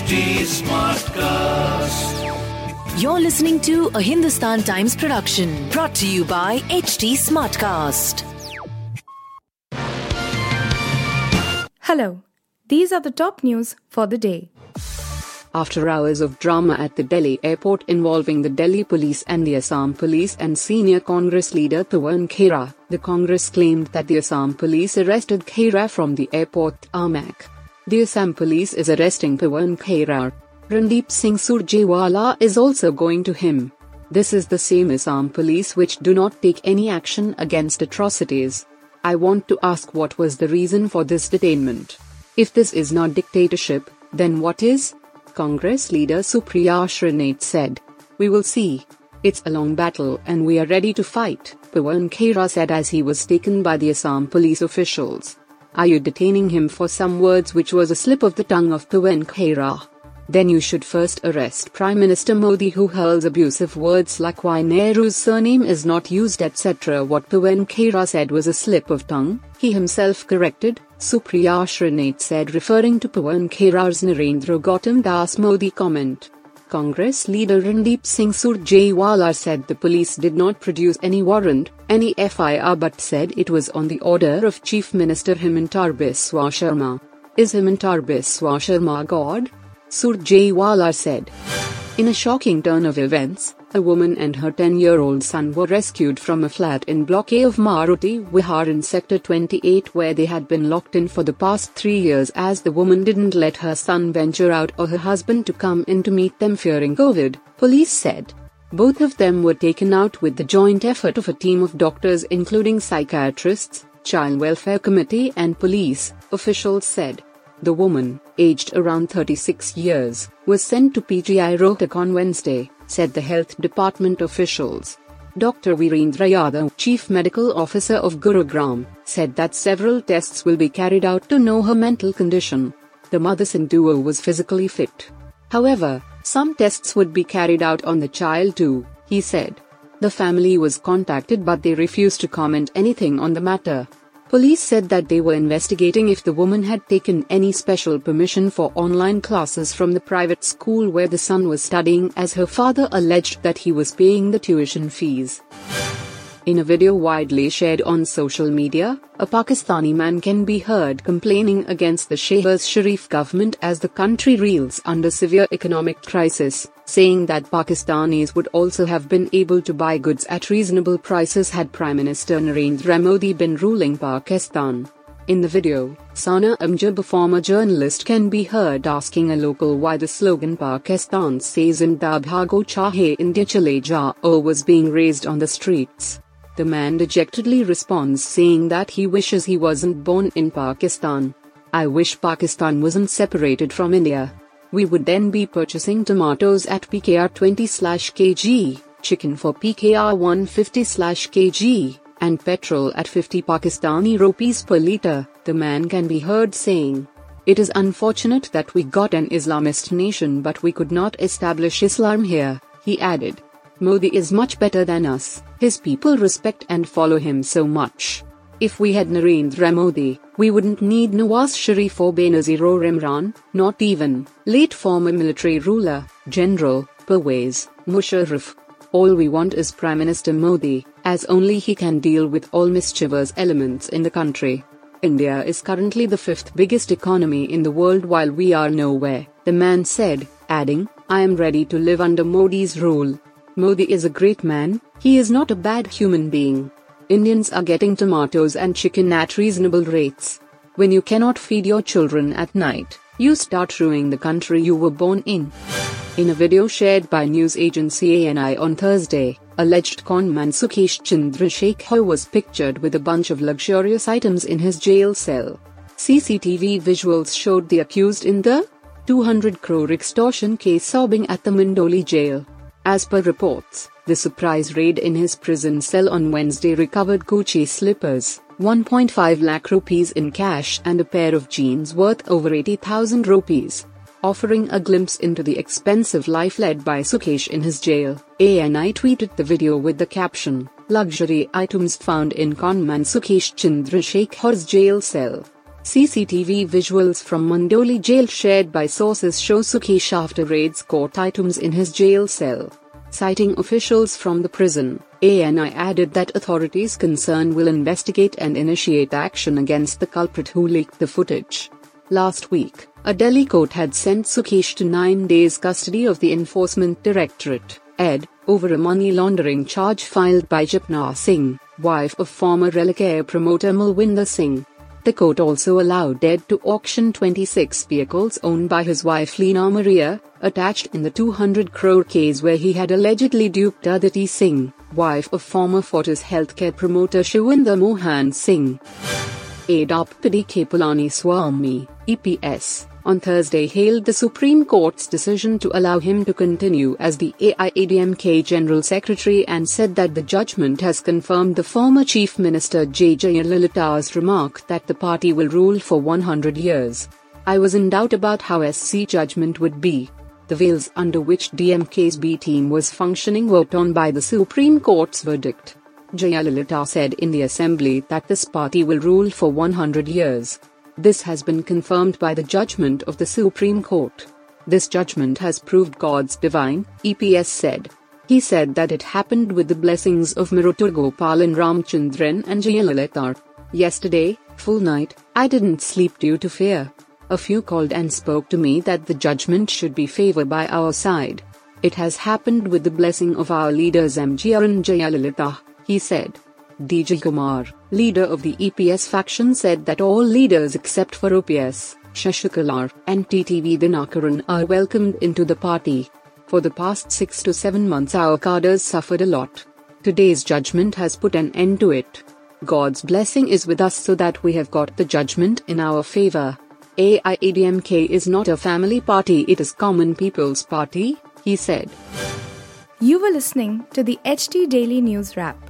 HT Smartcast. You're listening to a Hindustan Times production brought to you by HT Smartcast. Hello, these are the top news for the day. After hours of drama at the Delhi airport involving the Delhi police and the Assam police and senior Congress leader Pawan Khera, the Congress claimed that the Assam police arrested Khera from the airport tarmac. The Assam police is arresting Pawan Khera. Randeep Singh Surjewala is also going to him. This is the same Assam police which do not take any action against atrocities. I want to ask what was the reason for this detainment. If this is not dictatorship, then what is? Congress leader Supriya Shrinate said. We will see. It's a long battle and we are ready to fight, Pawan Khera said as he was taken by the Assam police officials. Are you detaining him for some words which was a slip of the tongue of Pawan Khera? Then you should first arrest Prime Minister Modi who hurls abusive words like why Nehru's surname is not used etc. What Pawan Khera said was a slip of tongue, he himself corrected, Supriya Shrinate said referring to Pawan Khera's Narendra Gautam Das Modi comment. Congress leader Randeep Singh Surjewala said the police did not produce any warrant, any FIR but said it was on the order of Chief Minister Himanta Biswa Sarma. Is Himanta Biswa Sarma God? Surjewala said. In a shocking turn of events, a woman and her 10-year-old son were rescued from a flat in Block A of Maruti Vihar in Sector 28 where they had been locked in for the past three years as the woman didn't let her son venture out or her husband to come in to meet them fearing COVID, police said. Both of them were taken out with the joint effort of a team of doctors including psychiatrists, Child Welfare Committee and police, officials said. The woman, aged around 36 years, was sent to PGI Rohtak on Wednesday, said the health department officials. Dr. Virendra Yadav, chief medical officer of Gurugram, said that several tests will be carried out to know her mental condition. The mother Sindhu was physically fit. However, some tests would be carried out on the child too, he said. The family was contacted but they refused to comment anything on the matter. Police said that they were investigating if the woman had taken any special permission for online classes from the private school where the son was studying as her father alleged that he was paying the tuition fees. In a video widely shared on social media, a Pakistani man can be heard complaining against the Shehbaz Sharif government as the country reels under severe economic crisis, saying that Pakistanis would also have been able to buy goods at reasonable prices had Prime Minister Narendra Modi been ruling Pakistan. In the video, Sana Amjad, a former journalist, can be heard asking a local why the slogan Pakistan says Inda bhago chahe India chale jao was being raised on the streets. The man dejectedly responds saying that he wishes he wasn't born in Pakistan. I wish Pakistan wasn't separated from India. We would then be purchasing tomatoes at PKR 20 kg, chicken for PKR 150 kg, and petrol at 50 Pakistani rupees per litre, the man can be heard saying. It is unfortunate that we got an Islamist nation but we could not establish Islam here, he added. Modi is much better than us, his people respect and follow him so much. If we had Narendra Modi, we wouldn't need Nawaz Sharif or Benazir or Imran, not even late former military ruler, General Pervez Musharraf. All we want is Prime Minister Modi, as only he can deal with all mischievous elements in the country. India is currently the fifth biggest economy in the world while we are nowhere, the man said, adding, I am ready to live under Modi's rule. Modi is a great man, he is not a bad human being. Indians are getting tomatoes and chicken at reasonable rates. When you cannot feed your children at night, you start ruining the country you were born in. In a video shared by news agency ANI on Thursday, alleged conman Sukesh Chandrasekhar was pictured with a bunch of luxurious items in his jail cell. CCTV visuals showed the accused in the 200 crore extortion case sobbing at the Mandoli jail. As per reports, the surprise raid in his prison cell on Wednesday recovered Gucci slippers, 1.5 lakh rupees in cash and a pair of jeans worth over 80,000 rupees. Offering a glimpse into the expensive life led by Sukesh in his jail, ANI tweeted the video with the caption, Luxury items found in conman Sukesh Chandrasekhar's jail cell. CCTV visuals from Mandoli jail shared by sources show Sukesh after raids caught items in his jail cell. Citing officials from the prison, ANI added that authorities concerned will investigate and initiate action against the culprit who leaked the footage. Last week, a Delhi court had sent Sukesh to nine days custody of the Enforcement Directorate, ED, over a money laundering charge filed by Japna Singh, wife of former Religare promoter Malwinder Singh. The court also allowed ED to auction 26 vehicles owned by his wife Leena Maria, attached in the 200 crore case where he had allegedly duped Aditi Singh, wife of former Fortis healthcare promoter Shivinder Mohan Singh. Edappadi K. Palaniswami, EPS, on Thursday hailed the Supreme Court's decision to allow him to continue as the AIADMK General Secretary and said that the judgment has confirmed the former Chief Minister J. Jayalalitha's remark that the party will rule for 100 years. I was in doubt about how SC judgment would be. The veils under which DMK's B team was functioning were torn by the Supreme Court's verdict. Jayalalitha said in the assembly that this party will rule for 100 years. This has been confirmed by the judgment of the Supreme Court. This judgment has proved God's divine, EPS said. He said that it happened with the blessings of Maruthur Gopalan Ramachandran and Jayalalitha. Yesterday, full night, I didn't sleep due to fear. A few called and spoke to me that the judgment should be favored by our side. It has happened with the blessing of our leaders MGR and Jayalalitha, he said. D. Jayakumar, leader of the EPS faction said that all leaders except for OPS, Sasikala, and TTV Dinakaran are welcomed into the party. For the past 6 to 7 months our cadres suffered a lot. Today's judgment has put an end to it. God's blessing is with us so that we have got the judgment in our favor. AIADMK is not a family party it is common people's party, he said. You were listening to the HT Daily News Wrap,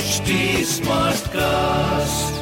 HT Smartcast.